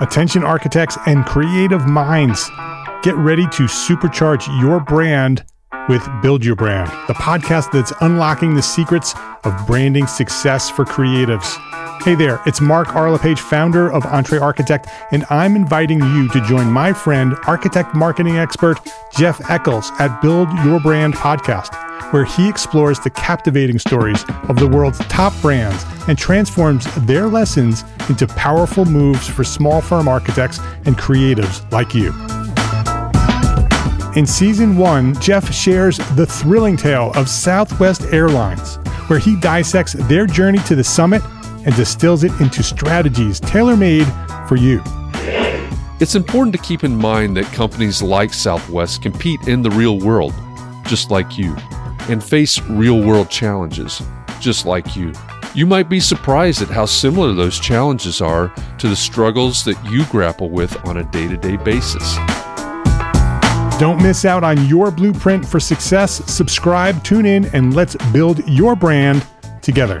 Attention architects and creative minds, get ready to supercharge your brand with Build Your Brand, the podcast that's unlocking the secrets of branding success for creatives. Hey there, it's Mark R. LePage, founder of EntreArchitect, and I'm inviting you to join my friend, architect marketing expert Jeff Echols at Build Your Brand podcast, where he explores the captivating stories of the world's top brands and transforms their lessons into powerful moves for small firm architects and creatives like you. In season one, Jeff shares the thrilling tale of Southwest Airlines, where he dissects their journey to the summit and distills it into strategies tailor made for you. It's important to keep in mind that companies like Southwest compete in the real world, just like you, and face real world challenges, just like you. You might be surprised at how similar those challenges are to the struggles that you grapple with on a day to day basis. Don't miss out on your blueprint for success. Subscribe, tune in, and let's build your brand together.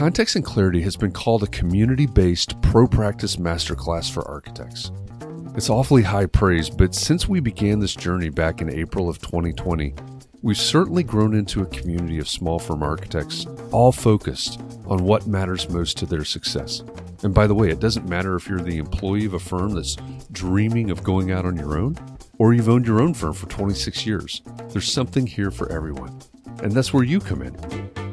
Context and Clarity has been called a community based pro practice masterclass for architects. It's awfully high praise, but since we began this journey back in April of 2020, we've certainly grown into a community of small firm architects, all focused on what matters most to their success. And by the way, it doesn't matter if you're the employee of a firm that's dreaming of going out on your own, or you've owned your own firm for 26 years. There's something here for everyone. And that's where you come in.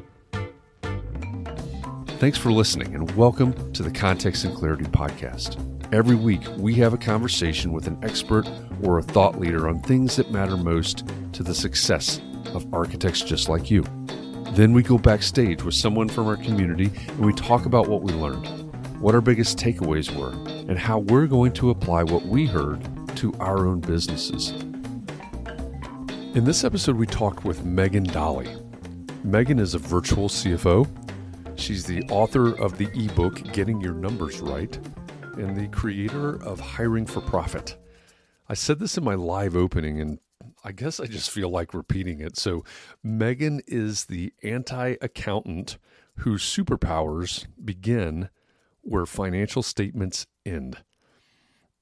Thanks for listening and welcome to the Context and Clarity Podcast. Every week, we have a conversation with an expert or a thought leader on things that matter most to the success of architects just like you. Then we go backstage with someone from our community and we talk about what we learned, what our biggest takeaways were, and how we're going to apply what we heard to our own businesses. In this episode, we talked with Megan Dahle. Megan is a virtual CFO She's the author of the ebook Getting Your Numbers Right and the creator of Hiring for Profit. I said this in my live opening, and I guess I just feel like repeating it. So, Megan is the anti accountant whose superpowers begin where financial statements end.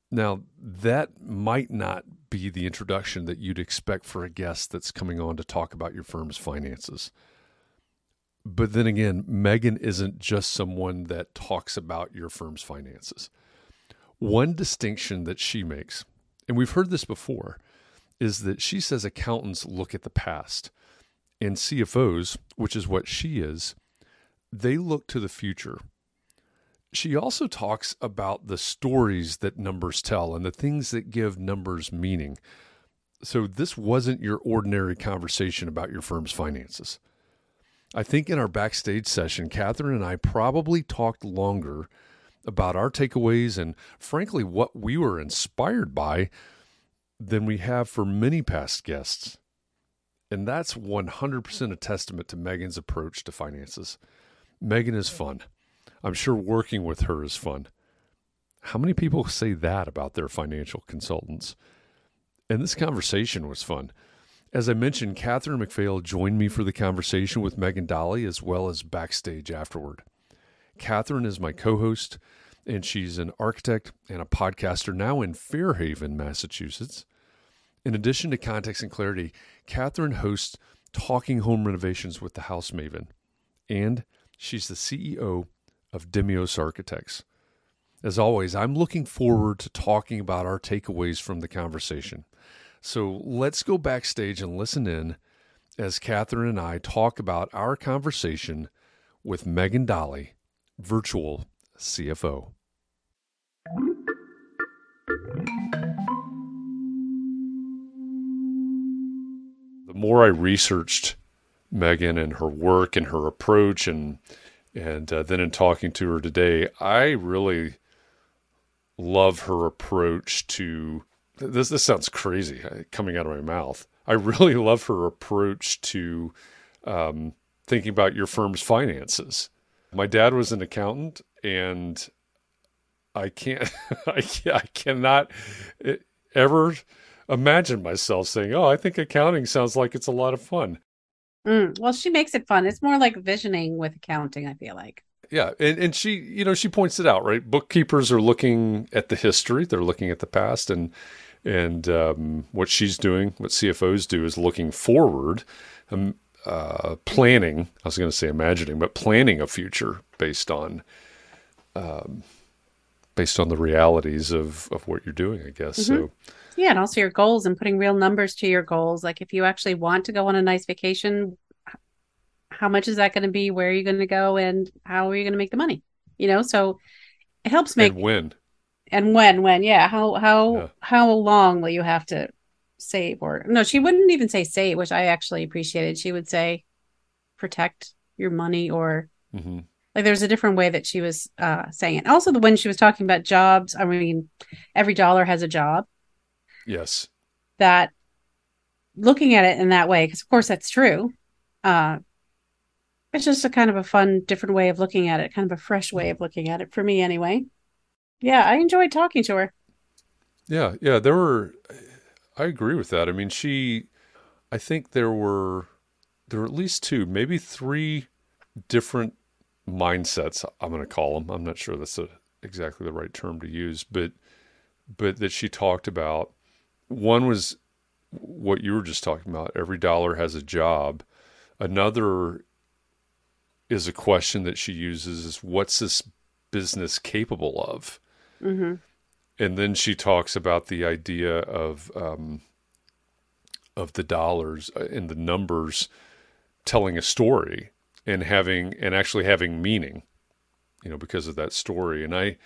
Now, that might not be the introduction that you'd expect for a guest that's coming on to talk about your firm's finances. But then again, Megan isn't just someone that talks about your firm's finances. One distinction that she makes, and we've heard this before, is that she says accountants look at the past, and CFOs, which is what she is, they look to the future. She also talks about the stories that numbers tell and the things that give numbers meaning. So, this wasn't your ordinary conversation about your firm's finances. I think in our backstage session, Catherine and I probably talked longer about our takeaways and, frankly, what we were inspired by than we have for many past guests. And that's 100% a testament to Megan's approach to finances. Megan is fun. I'm sure working with her is fun. How many people say that about their financial consultants? And this conversation was fun. As I mentioned, Catherine McPhail joined me for the conversation with Megan Dahle as well as backstage afterward. Catherine is my co host, and she's an architect and a podcaster now in Fairhaven, Massachusetts. In addition to Context and Clarity, Catherine hosts Talking Home Renovations with the House Maven, and she's the CEO of Demios Architects. As always, I'm looking forward to talking about our takeaways from the conversation. So let's go backstage and listen in as Catherine and I talk about our conversation with Megan Dahle, virtual CFO. The more I researched Megan and her work and her approach, and and uh, then in talking to her today, I really love her approach to this. This sounds crazy uh, coming out of my mouth. I really love her approach to um, thinking about your firm's finances. My dad was an accountant, and I can't, I, I cannot eh, ever imagine myself saying, "Oh, I think accounting sounds like it's a lot of fun." Mm, well, she makes it fun. It's more like visioning with accounting. I feel like. Yeah, and and she, you know, she points it out, right? Bookkeepers are looking at the history; they're looking at the past, and and um, what she's doing, what CFOs do, is looking forward, um, uh, planning. I was going to say imagining, but planning a future based on. Um, based on the realities of, of what you're doing, I guess. Mm-hmm. So, yeah, and also your goals and putting real numbers to your goals. Like if you actually want to go on a nice vacation, how much is that going to be? Where are you going to go? And how are you going to make the money? You know, so it helps make and when and when when yeah how how yeah. how long will you have to save or no she wouldn't even say save which i actually appreciated. She would say protect your money or mm-hmm. like there's a different way that she was uh saying it. Also the when she was talking about jobs i mean every dollar has a job. Yes. That looking at it in that way because of course that's true uh it's just a kind of a fun different way of looking at it kind of a fresh way of looking at it for me anyway yeah i enjoyed talking to her. Yeah yeah there were i agree with that. I mean she i think there were there were at least two maybe three different mindsets i'm going to call them i'm not sure that's a, exactly the right term to use but but that she talked about. One was what you were just talking about every dollar has a job. Another is a question that she uses is what's this business capable of mm-hmm. and then she talks about the idea of um, of the dollars uh, and the numbers telling a story and having and actually having meaning you know because of that story and i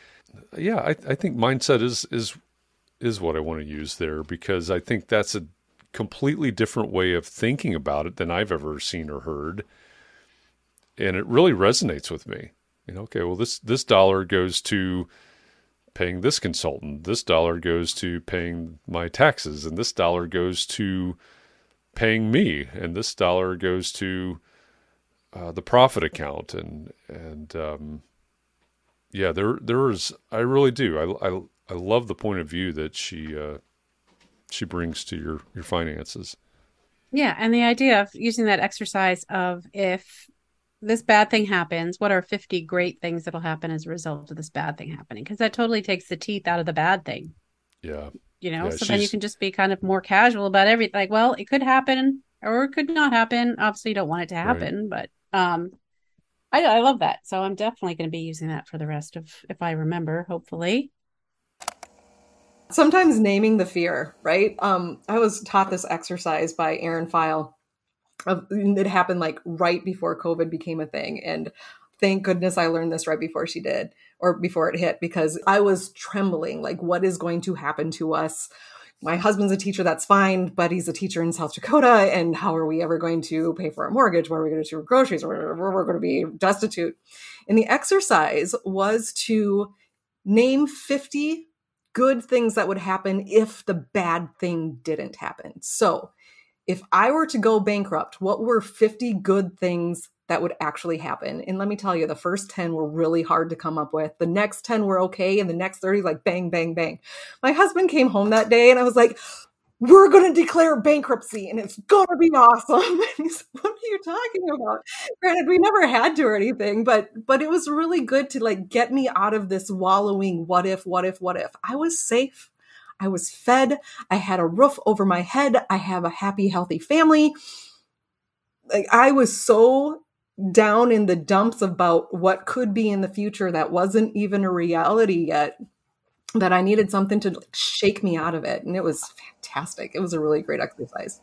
yeah i, I think mindset is is is what i want to use there because i think that's a completely different way of thinking about it than i've ever seen or heard and it really resonates with me. You know, okay, well this this dollar goes to paying this consultant. This dollar goes to paying my taxes, and this dollar goes to paying me, and this dollar goes to uh, the profit account, and and um, yeah, there there is. I really do. I, I I love the point of view that she uh, she brings to your your finances. Yeah, and the idea of using that exercise of if this bad thing happens, what are 50 great things that'll happen as a result of this bad thing happening? Because that totally takes the teeth out of the bad thing. Yeah. You know, yeah, so she's... then you can just be kind of more casual about everything. Like, well, it could happen or it could not happen. Obviously, you don't want it to happen, right. but um, I, I love that. So I'm definitely going to be using that for the rest of, if I remember, hopefully. Sometimes naming the fear, right? Um, I was taught this exercise by Aaron File it happened like right before COVID became a thing. And thank goodness I learned this right before she did or before it hit because I was trembling like, what is going to happen to us? My husband's a teacher, that's fine, but he's a teacher in South Dakota. And how are we ever going to pay for our mortgage? Where are we going to do groceries? We're, we're going to be destitute. And the exercise was to name 50 good things that would happen if the bad thing didn't happen. So if I were to go bankrupt, what were 50 good things that would actually happen? And let me tell you, the first 10 were really hard to come up with. The next 10 were okay. And the next 30, like bang, bang, bang. My husband came home that day and I was like, we're going to declare bankruptcy and it's going to be awesome. He's, what are you talking about? Granted, we never had to or anything, but, but it was really good to like get me out of this wallowing, what if, what if, what if I was safe. I was fed. I had a roof over my head. I have a happy, healthy family. Like I was so down in the dumps about what could be in the future that wasn't even a reality yet that I needed something to shake me out of it. And it was fantastic. It was a really great exercise.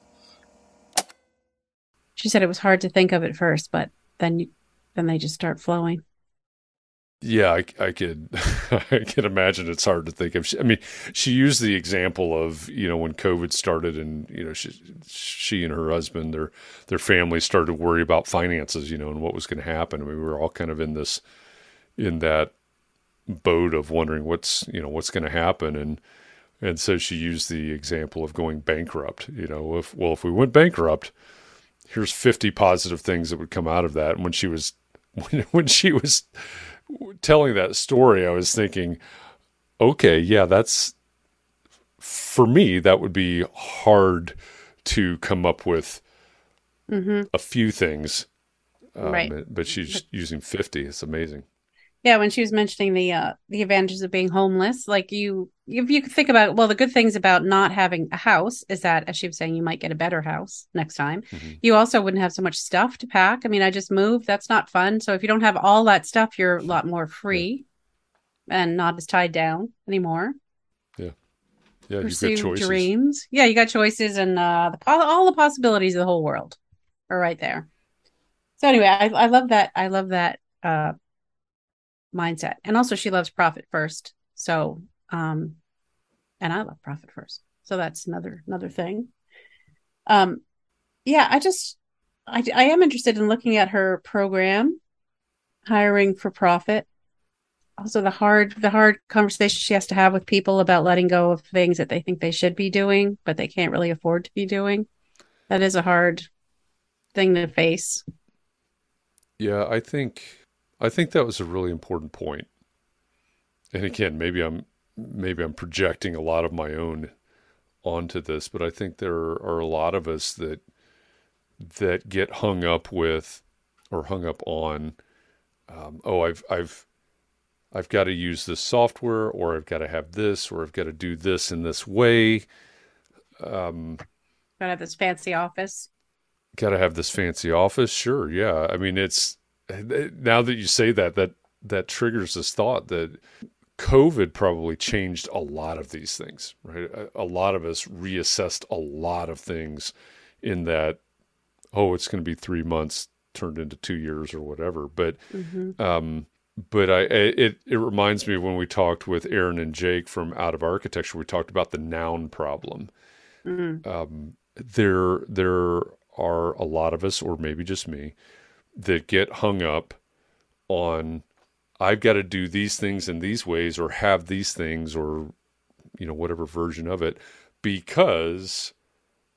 She said it was hard to think of at first, but then you, then they just start flowing. Yeah, I, I could, I can imagine it's hard to think of. I mean, she used the example of you know when COVID started, and you know she, she and her husband, their their family started to worry about finances, you know, and what was going to happen. We were all kind of in this, in that boat of wondering what's you know what's going to happen, and and so she used the example of going bankrupt. You know, if well, if we went bankrupt, here's 50 positive things that would come out of that. And when she was when, when she was telling that story, I was thinking, okay, yeah, that's for me, that would be hard to come up with mm-hmm. a few things. Um, right. But she's using 50. It's amazing. Yeah, when she was mentioning the uh, the advantages of being homeless, like you, if you think about, well, the good things about not having a house is that, as she was saying, you might get a better house next time. Mm-hmm. You also wouldn't have so much stuff to pack. I mean, I just moved. That's not fun. So if you don't have all that stuff, you're a lot more free yeah. and not as tied down anymore. Yeah, yeah, Pursue you got choices. Dreams. Yeah, you got choices, and uh, the, all the possibilities of the whole world are right there. So anyway, I, I love that. I love that uh, mindset. And also she loves profit first. So um and I love profit first. So that's another another thing. Um yeah, I just I I am interested in looking at her program hiring for profit. Also the hard the hard conversation she has to have with people about letting go of things that they think they should be doing but they can't really afford to be doing. That is a hard thing to face. Yeah, I think I think that was a really important point. And again, maybe I'm maybe I'm projecting a lot of my own onto this, but I think there are a lot of us that that get hung up with or hung up on um, oh I've I've I've got to use this software or I've got to have this or I've got to do this in this way. Um, gotta have this fancy office. Got to have this fancy office. Sure. Yeah. I mean, it's now that you say that, that that triggers this thought that COVID probably changed a lot of these things, right? A, a, lot of us reassessed a lot of things in that, oh, it's going to be three months turned into two years or whatever. But, mm-hmm. um, but I, it, it reminds me when we talked with Aaron and Jake from Out of Architecture, we talked about the noun problem. Mm-hmm. Um, there, there are a lot of us, or maybe just me, that get hung up on I've got to do these things in these ways or have these things or you know whatever version of it because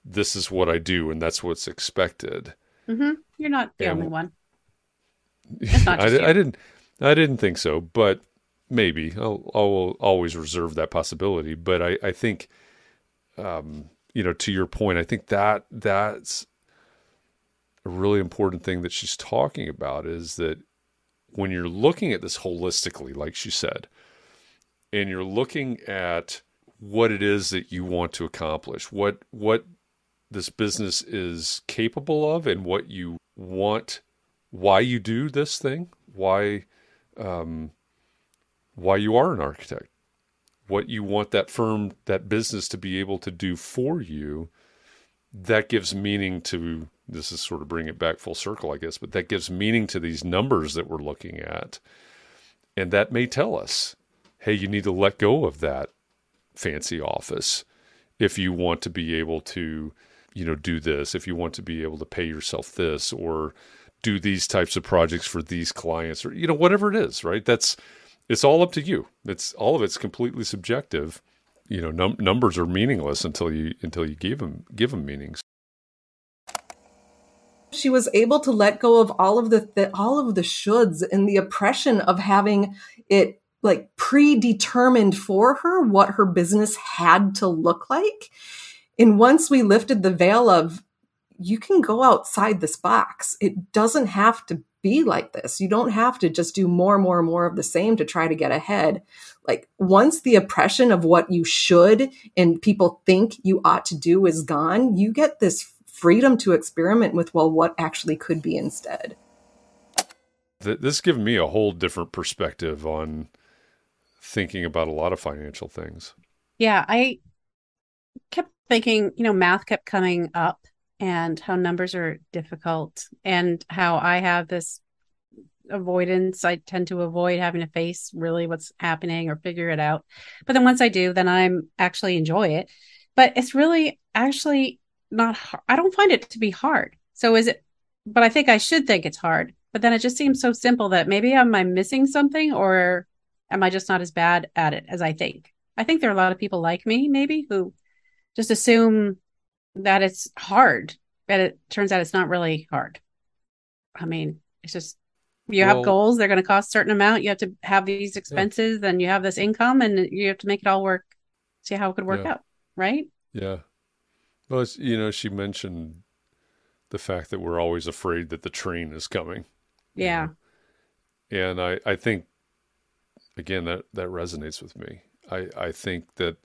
this is what I do and that's what's expected. Mm-hmm. You're not the and, only one. I, I, didn't. I didn't think so, but maybe I'll, I'll always reserve that possibility. But I, I think, um, you know, to your point, I think that that's a really important thing that she's talking about is that when you're looking at this holistically, like she said, and you're looking at what it is that you want to accomplish, what what this business is capable of, and what you want, why you do this thing, why um, why you are an architect, what you want that firm, that business to be able to do for you, that gives meaning to this is sort of bring it back full circle, I guess, but that gives meaning to these numbers that we're looking at. And that may tell us, hey, you need to let go of that fancy office if you want to be able to, you know, do this, if you want to be able to pay yourself this or do these types of projects for these clients or, you know, whatever it is, right? That's, it's all up to you. It's all of it's completely subjective. You know, num- numbers are meaningless until you until you give them give them meanings she was able to let go of all of the, the all of the shoulds and the oppression of having it like predetermined for her what her business had to look like. And once we lifted the veil of you can go outside this box, it doesn't have to be like this. You don't have to just do more and more and more of the same to try to get ahead. Like once the oppression of what you should and people think you ought to do is gone, you get this freedom to experiment with, well, what actually could be instead. This has given me a whole different perspective on thinking about a lot of financial things. Yeah, I kept thinking, you know, math kept coming up and how numbers are difficult and how I have this avoidance. I tend to avoid having to face really what's happening or figure it out. But then once I do, then I'm actually enjoy it. But it's really actually not. I don't find it to be hard. So is it but I think I should think it's hard. But then it just seems so simple that maybe am I missing something or am I just not as bad at it as I think? I think there are a lot of people like me, maybe, who just assume that it's hard, but it turns out it's not really hard. I mean, it's just you well, have goals, they're going to cost a certain amount. You have to have these expenses, yeah. and you have this income, and you have to make it all work. See how it could work yeah. out, right? Yeah. Well, you know, she mentioned the fact that we're always afraid that the train is coming. Yeah. You know? And I, I think again that that resonates with me. I, I think that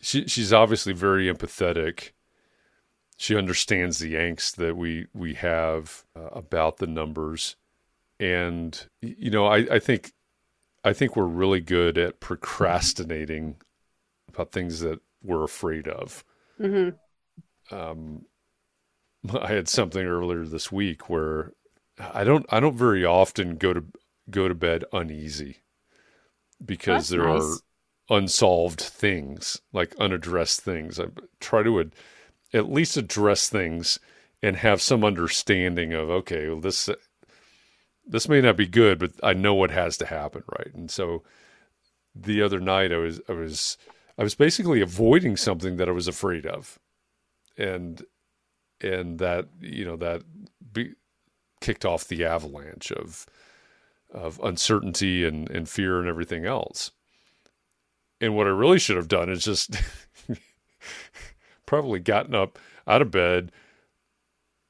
she she's obviously very empathetic. She understands the angst that we we have uh, about the numbers, and you know I, I think I think we're really good at procrastinating about things that we're afraid of. Mm-hmm. Um, I had something earlier this week where I don't I don't very often go to go to bed uneasy because That's there nice. are unsolved things, like unaddressed things. I try to ad- at least address things and have some understanding of okay, well this this may not be good, but I know what has to happen, right? And so the other night I was I was I was basically avoiding something that I was afraid of. And and that you know that be, kicked off the avalanche of of uncertainty and, and fear and everything else. And what I really should have done is just probably gotten up out of bed,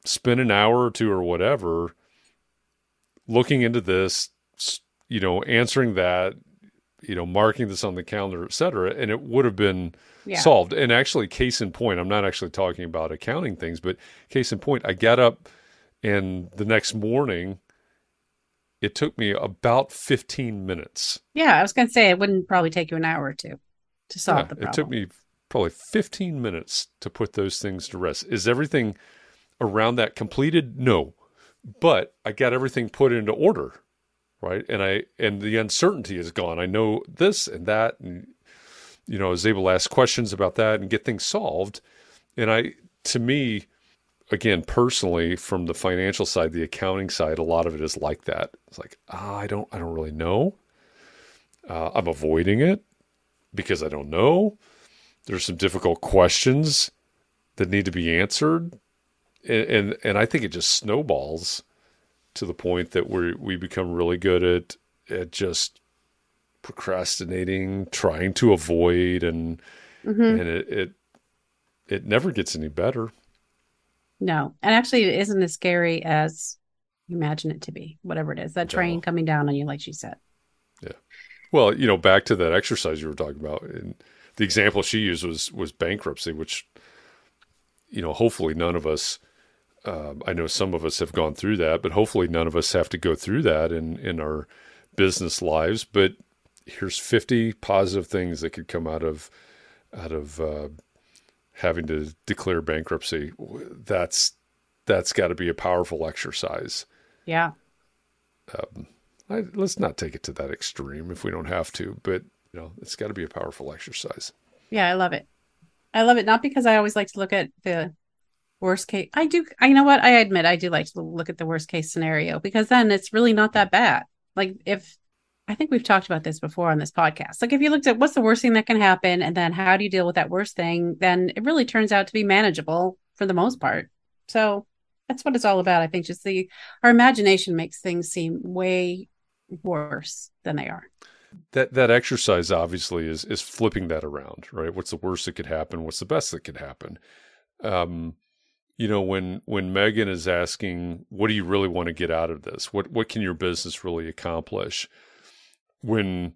spent an hour or two or whatever looking into this, you know, answering that, you know, marking this on the calendar, et cetera, and it would have been yeah. solved. And actually, case in point, I'm not actually talking about accounting things, but case in point, I got up and the next morning, it took me about 15 minutes. Yeah, I was going to say it wouldn't probably take you an hour or two to solve yeah, the problem. It took me probably 15 minutes to put those things to rest. Is everything around that completed? No. But I got everything put into order right? And I and the uncertainty is gone. I know this and that, and you know, I was able to ask questions about that and get things solved. And I, to me, again, personally, from the financial side, the accounting side, a lot of it is like that. It's like, ah, I don't, I don't really know. Uh, I'm avoiding it because I don't know. There's some difficult questions that need to be answered, and and, and I think it just snowballs to the point that we we become really good at at just procrastinating, trying to avoid, and mm-hmm. and it, it it never gets any better. No, and actually, it isn't as scary as you imagine it to be. Whatever it is, that train no. coming down on you, like she said. Yeah. Well, you know, back to that exercise you were talking about, and the example she used was was bankruptcy, which you know, hopefully none of us um, I know some of us have gone through that, but hopefully none of us have to go through that in, in our business lives. But here's 50 positive things that could come out of out of uh, having to declare bankruptcy. That's that's got to be a powerful exercise. Yeah. Um, I, let's not take it to that extreme if we don't have to, but you know, it's got to be a powerful exercise. Yeah, I love it. I love it not because I always like to look at the worst case i do i you know what i admit i do like to look at the worst case scenario because then it's really not that bad like if i think we've talked about this before on this podcast. Like if you looked at what's the worst thing that can happen and then how do you deal with that worst thing then it really turns out to be manageable for the most part. So that's what it's all about i think just the our imagination makes things seem way worse than they are. That that exercise obviously is is flipping that around right? What's the worst that could happen? What's the best that could happen? Um you know when when Megan is asking what do you really want to get out of this? What what can your business really accomplish when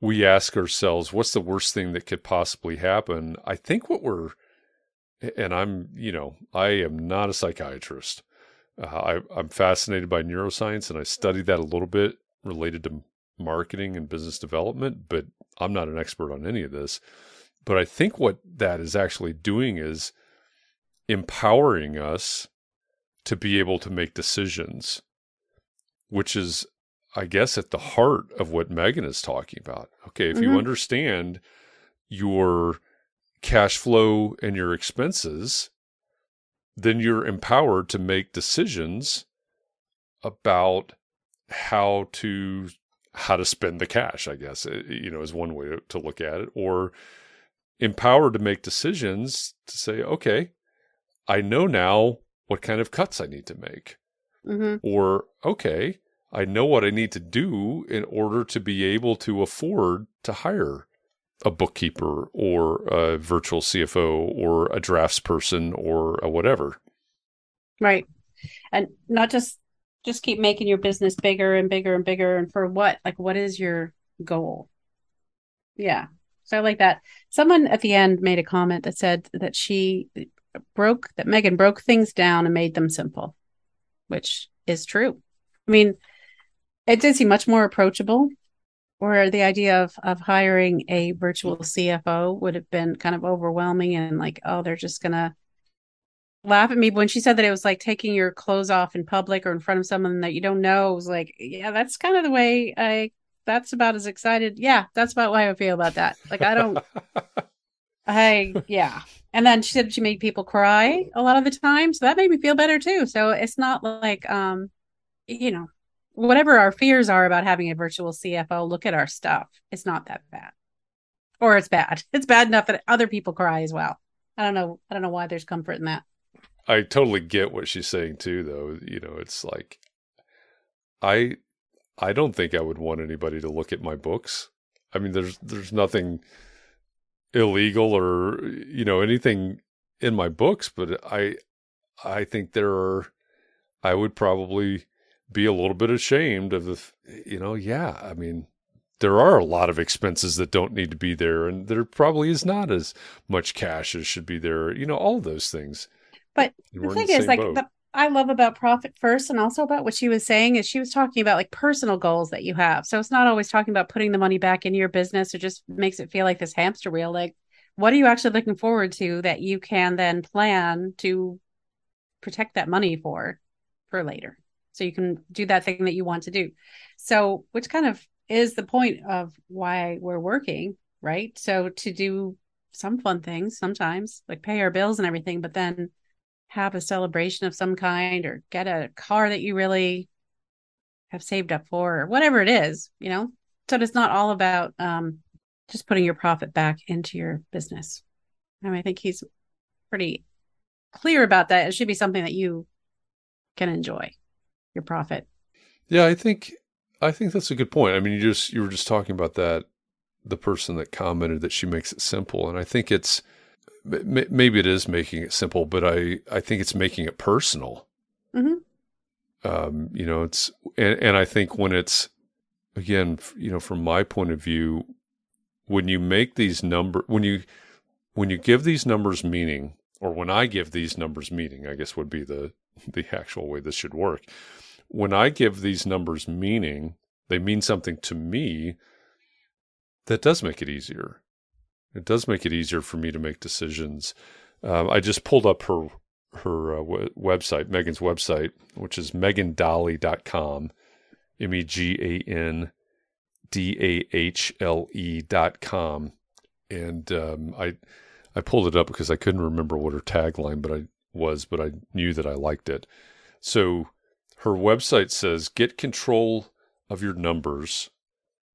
we ask ourselves what's the worst thing that could possibly happen? I think what we're and i'm you know i am not a psychiatrist. Uh, I, i'm fascinated by neuroscience and i studied that a little bit related to marketing and business development but i'm not an expert on any of this. But i think what that is actually doing is empowering us to be able to make decisions which is, I guess, at the heart of what Megan is talking about. Okay, if Mhm. you understand your cash flow and your expenses, then you're empowered to make decisions about how to how to spend the cash i guess uh, you know is one way to, look at it or empowered to make decisions to say okay i know now what kind of cuts i need to make hmm or okay i know what i need to do in order to be able to afford to hire a bookkeeper or a virtual cfo or a drafts person or a whatever Right. And not just just keep making your business bigger and bigger and bigger. And for what? Like, what is your goal? Yeah. So I like that. Someone at the end made a comment that said that she broke, that Megan broke things down and made them simple, which is true. I mean, it did seem much more approachable. Or the idea of of hiring a virtual CFO would have been kind of overwhelming and like, oh, they're just gonna laugh at me But when she said that it was like taking your clothes off in public or in front of someone that you don't know. It was like, yeah, that's kind of the way I. That's about as excited. Yeah, that's about why I feel about that. Like I don't. I yeah. And then she said she made people cry a lot of the time, so that made me feel better too. So it's not like um, you know, whatever our fears are about having a virtual CFO, look at our stuff. It's not that bad, or it's bad. It's bad enough that other people cry as well. I don't know. I don't know why there's comfort in that. I totally get what she's saying too, though. You know, it's like I I don't think I would want anybody to look at my books. I mean, there's there's nothing illegal or you know anything in my books, but I I think there are I would probably be a little bit ashamed of the you know, yeah, I mean there are a lot of expenses that don't need to be there and there probably is not as much cash as should be there, you know, all those things. But the we're thing is, like, the, I love about profit first, and also about what she was saying is she was talking about like personal goals that you have. So it's not always talking about putting the money back into your business. It just makes it feel like this hamster wheel. Like, what are you actually looking forward to that you can then plan to protect that money for for later, so you can do that thing that you want to do. So, which kind of is the point of why we're working, right? So to do some fun things sometimes, like pay our bills and everything, but then have a celebration of some kind or get a car that you really have saved up for or whatever it is, you know? So it's not all about um, just putting your profit back into your business. I mean, I think he's pretty clear about that. It should be something that you can enjoy your profit. Yeah, I think I think that's a good point. I mean, you just you were just talking about that the person that commented that she makes it simple, and I think it's maybe it is making it simple, but I I think it's making it personal. Mhm. Um, you know, it's and and I think when it's again, you know, from my point of view, when you make these number when you when you give these numbers meaning, or when I give these numbers meaning, I guess would be the the actual way this should work. When I give these numbers meaning, they mean something to me. That does make it easier. It does make it easier for me to make decisions. Um, I just pulled up her her uh, w- website, Megan's website, which is megandahle.com, M E G A N D A H L E dot com. And um, I I pulled it up because I couldn't remember what her tagline but I was, but I knew that I liked it. So her website says get control of your numbers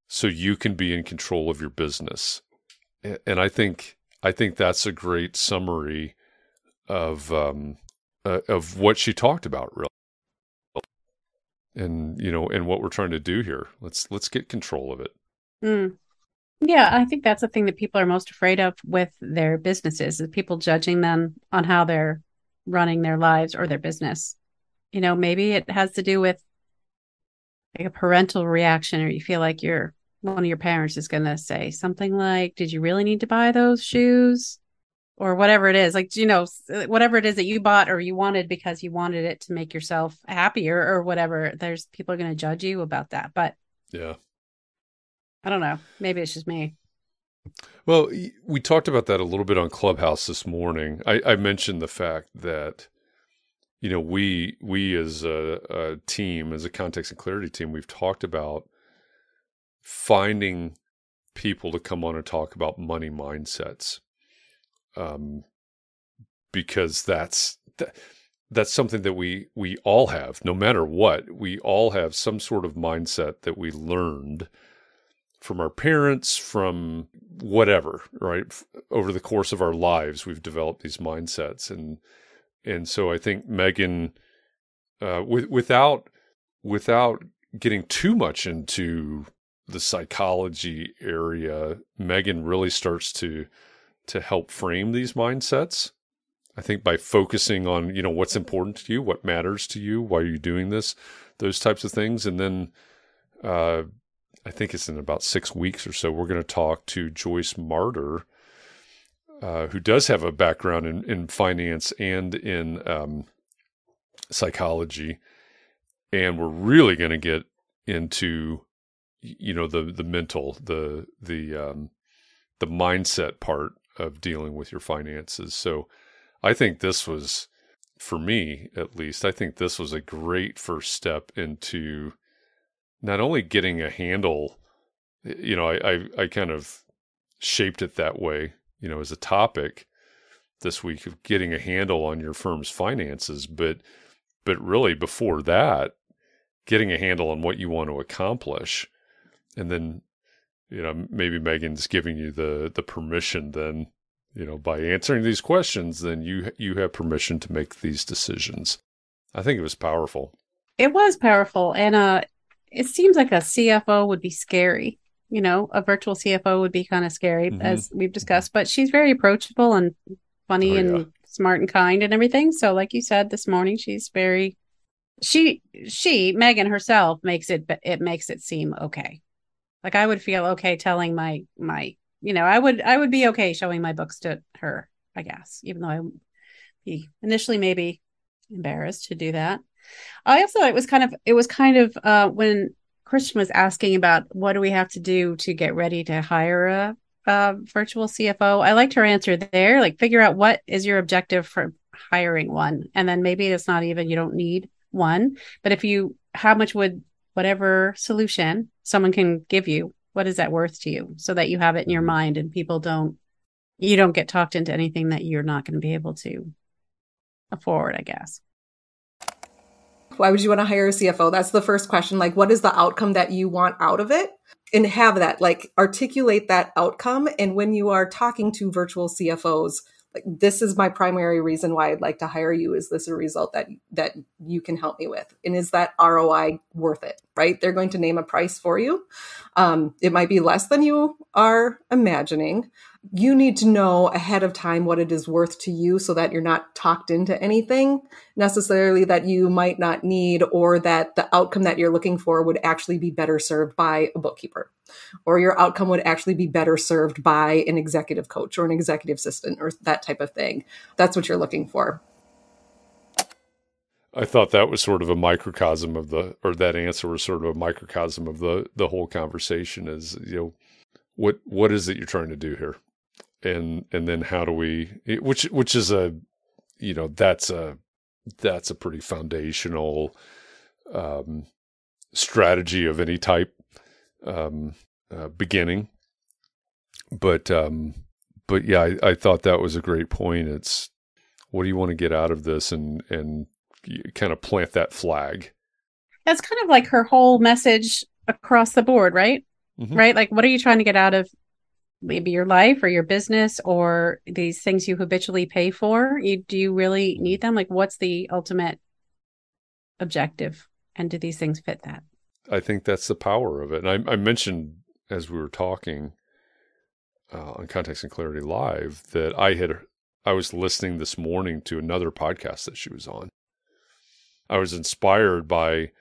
so you can be in control of your business. And I think I think that's a great summary of um, uh, of what she talked about, really, and you know, and what we're trying to do here. Let's let's get control of it. Mm. Yeah, I think that's the thing that people are most afraid of with their businesses is people judging them on how they're running their lives or their business. You know, maybe it has to do with like a parental reaction, or you feel like your one of your parents is going to say something like, "Did you really need to buy those shoes?" Or whatever it is, like you know, uh, whatever it is that you bought or you wanted because you wanted it to make yourself happier or whatever. There's people are going to judge you about that, but Yeah. I don't know. Maybe it's just me. Well, we talked about that a little bit on Clubhouse this morning. I, I mentioned the fact that, you know, we we as a, a team, as a context and clarity team, we've talked about finding people to come on and talk about money mindsets, um, because that's that, that's something that we we all have, no matter what. We all have some sort of mindset that we learned from our parents, from whatever, right? Over the course of our lives, we've developed these mindsets, and and so I think Megan, uh, with, without without getting too much into the psychology area, Megan really starts to to help frame these mindsets. I think by focusing on you know what's important to you, what matters to you, why are you doing this, those types of things, and then uh, I think it's in about six weeks or so we're going to talk to Joyce Marter, uh, who does have a background in, in finance and in um, psychology, and we're really going to get into you know the the mental the the um, the mindset part of dealing with your finances. So I think this was for me at least I think this was a great first step into not only getting a handle you know I, I, I kind of shaped it that way you know, as a topic this week of getting a handle on your firm's finances, but but really before that, getting a handle on what you want to accomplish, and then you know maybe Megan's giving you the the permission then you know by answering these questions then you you have permission to make these decisions. I think it was powerful. It was powerful, and uh, it seems like a CFO would be scary you know, a virtual CFO would be kind of scary, mm-hmm. as we've discussed, but she's very approachable and funny oh, and yeah. smart and kind and everything. So, like you said this morning, she's very, she, she, Megan herself makes it, it makes it seem okay. Like I would feel okay telling my, my, you know, I would, I would be okay showing my books to her, I guess, even though I be initially maybe embarrassed to do that. I also, it was kind of, it was kind of, uh, when Christian was asking about what do we have to do to get ready to hire a, a virtual CFO. I liked her answer there. Like, figure out what is your objective for hiring one, and then maybe it's not even you don't need one, but if you, how much would whatever solution someone can give you, what is that worth to you, so that you have it in your mm-hmm. mind and people don't, you don't get talked into anything that you're not going to be able to afford. I guess. Why would you want to hire a CFO? That's the first question. Like, what is the outcome that you want out of it? And have that, like, articulate that outcome. And when you are talking to virtual CFOs, like, this is my primary reason why I'd like to hire you. Is this a result that that you can help me with? And is that ROI worth it? Right? They're going to name a price for you. Um, it might be less than you are imagining, you need to know ahead of time what it is worth to you so that you're not talked into anything necessarily that you might not need or that the outcome that you're looking for would actually be better served by a bookkeeper or your outcome would actually be better served by an executive coach or an executive assistant or that type of thing. That's what you're looking for. I thought that was sort of a microcosm of the, or that answer was sort of a microcosm of the the whole conversation. Is you know, what what is it you're trying to do here? And and then how do we which which is a you know that's a that's a pretty foundational um, strategy of any type um, uh, beginning. But um, but yeah I, I thought that was a great point. It's what do you want to get out of this and and kind of plant that flag? That's kind of like her whole message across the board right? Mm-hmm. right? Like what are you trying to get out of maybe your life or your business or these things you habitually pay for you, do you really need them? Like what's the ultimate objective? And do these things fit that? I think that's the power of it. And i, I mentioned as we were talking uh, on context and clarity live that i had i was listening this morning to another podcast that she was on. I was inspired by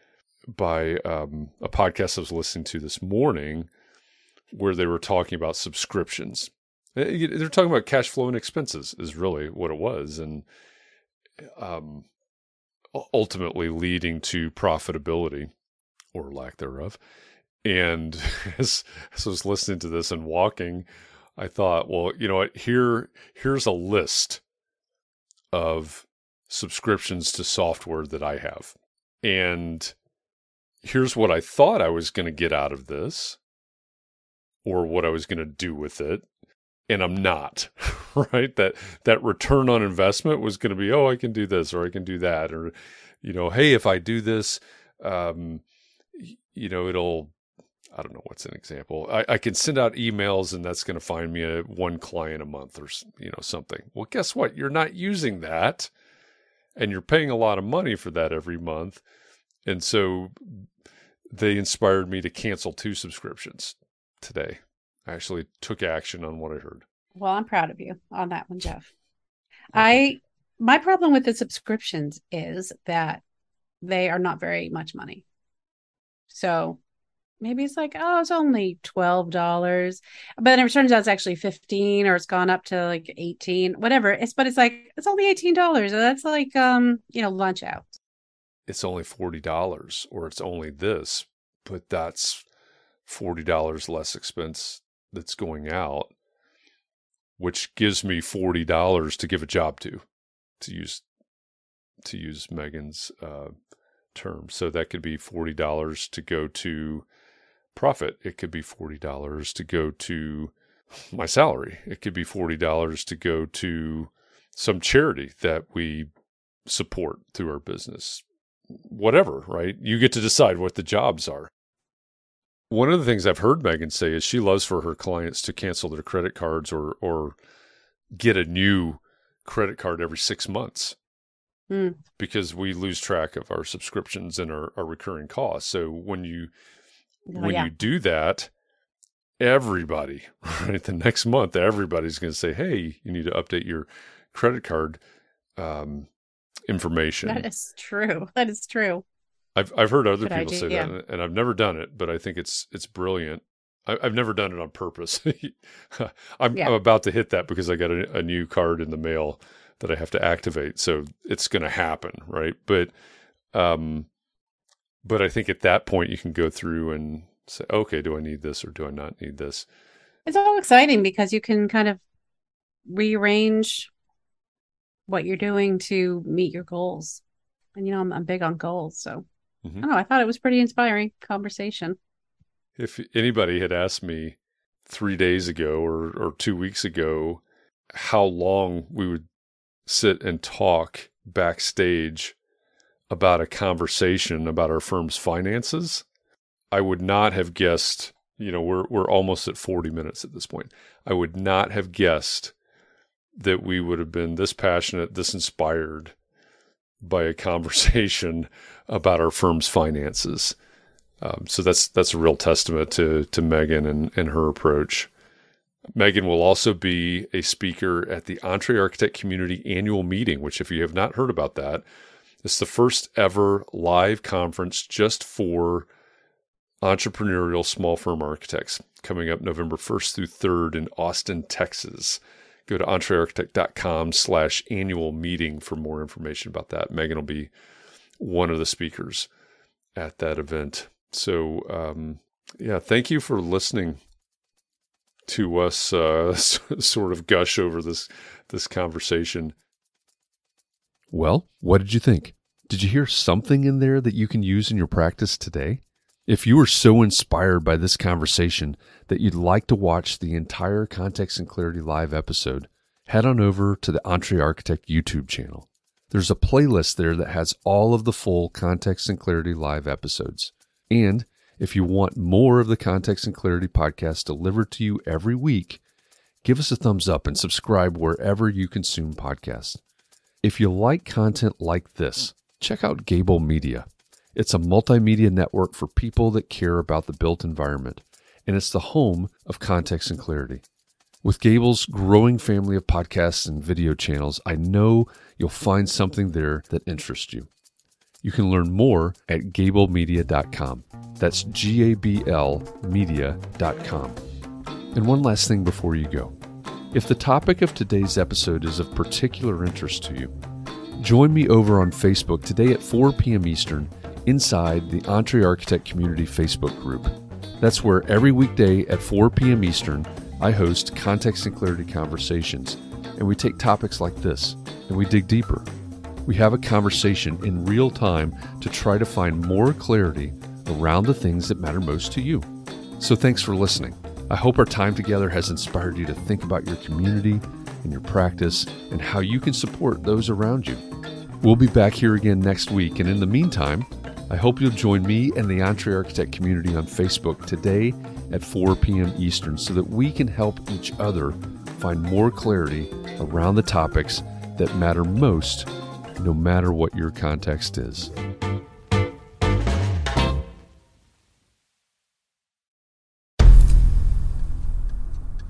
by um, a podcast i was listening to this morning where they were talking about subscriptions. Eh, they're talking about cash flow and expenses is really what it was, and um, ultimately leading to profitability or lack thereof. And as, as I was listening to this and walking, I thought, well, you know what? Here, here's a list of subscriptions to software that I have. And here's what I thought I was going to get out of this or what I was going to do with it and I'm not, right? That that return on investment was going to be, oh, I can do this or I can do that or you know, hey, if I do this um you know, it'll I don't know what's an example. I, I can send out emails and that's going to find me a one client a month or you know something. Well, guess what? You're not using that, and you're paying a lot of money for that every month, and so they inspired me to cancel two subscriptions today. I actually took action on what I heard. Well, I'm proud of you on that one, Jeff. I my problem with the subscriptions is that they are not very much money. So maybe it's like, oh, it's only twelve dollars, but then it turns out it's actually fifteen, or it's gone up to like eighteen, whatever. It's but it's like it's only eighteen dollars, and that's like um, you know, lunch out. It's only forty dollars, or it's only this, but that's forty dollars less expense that's going out, which gives me forty dollars to give a job to, to use to use Megan's uh, term. So that could be forty dollars to go to profit. It could be $40 to go to my salary. It could be $40 to go to some charity that we support through our business. Whatever, right? You get to decide what the jobs are. One of the things I've heard Megan say is she loves for her clients to cancel their credit cards or or get a new credit card every six months mm. because we lose track of our subscriptions and our, our recurring costs. So when you oh, when yeah. you do that, everybody, right, the next month, everybody's going to say, hey, you need to update your credit card um, information. That is true. That is true. I've I've heard other people say yeah. that, and I've never done it, but I think it's it's brilliant. I, have never done it on purpose. I'm, yeah. I'm, about to hit that because I got a, a, new card in the mail that I have to activate, so it's going to happen, right? But um, but I think at that point you can go through and say, okay, do I need this or do I not need this? It's all exciting because you can kind of rearrange what you're doing to meet your goals. And you know, I'm, I'm big on goals, so mm-hmm. I don't know. I thought it was pretty inspiring conversation. If anybody had asked me three days ago or or two weeks ago how long we would sit and talk backstage about a conversation about our firm's finances, I would not have guessed, you know, we're we're almost at 40 minutes at this point. I would not have guessed that we would have been this passionate, this inspired by a conversation about our firm's finances. Um, so that's that's a real testament to to Megan and, and her approach. Megan will also be a speaker at the EntreArchitect Community Annual Meeting, which, if you have not heard about that, it's the first ever live conference just for entrepreneurial small firm architects coming up November 1st through 3rd in Austin, Texas. Go to entrearchitect.com slash annual meeting for more information about that. Megan will be one of the speakers at that event. So, um, yeah, thank you for listening to us uh, sort of gush over this this conversation. Well, what did you think? Did you hear something in there that you can use in your practice today? If you were so inspired by this conversation that you'd like to watch the entire Context and Clarity Live episode, head on over to the EntreArchitect YouTube channel. There's a playlist there that has all of the full Context and Clarity Live episodes. And if you want more of the Context and Clarity podcast delivered to you every week, give us a thumbs up and subscribe wherever you consume podcasts. If you like content like this, check out Gable Media. It's a multimedia network for people that care about the built environment, and it's the home of Context and Clarity. With Gable's growing family of podcasts and video channels, I know you'll find something there that interests you. You can learn more at gablemedia.com. That's G A B L media.com. And one last thing before you go. If the topic of today's episode is of particular interest to you, join me over on Facebook today at 4 p.m. Eastern inside the EntreArchitect Community Facebook group. That's where every weekday at 4 p.m. Eastern, I host context and clarity conversations, and we take topics like this and we dig deeper. we have a conversation in real time to try to find more clarity around the things that matter most to you. So thanks for listening. I hope our time together has inspired you to think about your community and your practice and how you can support those around you. We'll be back here again next week, and in the meantime, I hope you'll join me and the EntreArchitect community on Facebook today at 4 p.m. Eastern so that we can help each other find more clarity around the topics that matter most, no matter what your context is.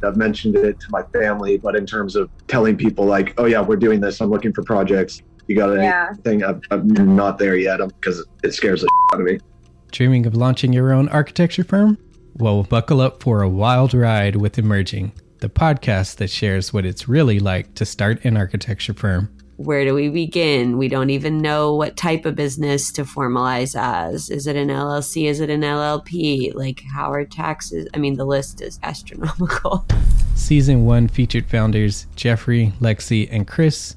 I've mentioned it to my family, but in terms of telling people, like, oh, yeah, we're doing this, I'm looking for projects. You got anything? Yeah. I'm, I'm, not there yet because it scares the shit out of me. Dreaming of launching your own architecture firm? Well, buckle up for a wild ride with Emerging, the podcast that shares what it's really like to start an architecture firm where do we begin? We don't even know what type of business to formalize as. Is it an LLC? Is it an LLP? Like, how are taxes? I mean, the list is astronomical. Season one featured founders Jeffrey, Lexi, and Chris,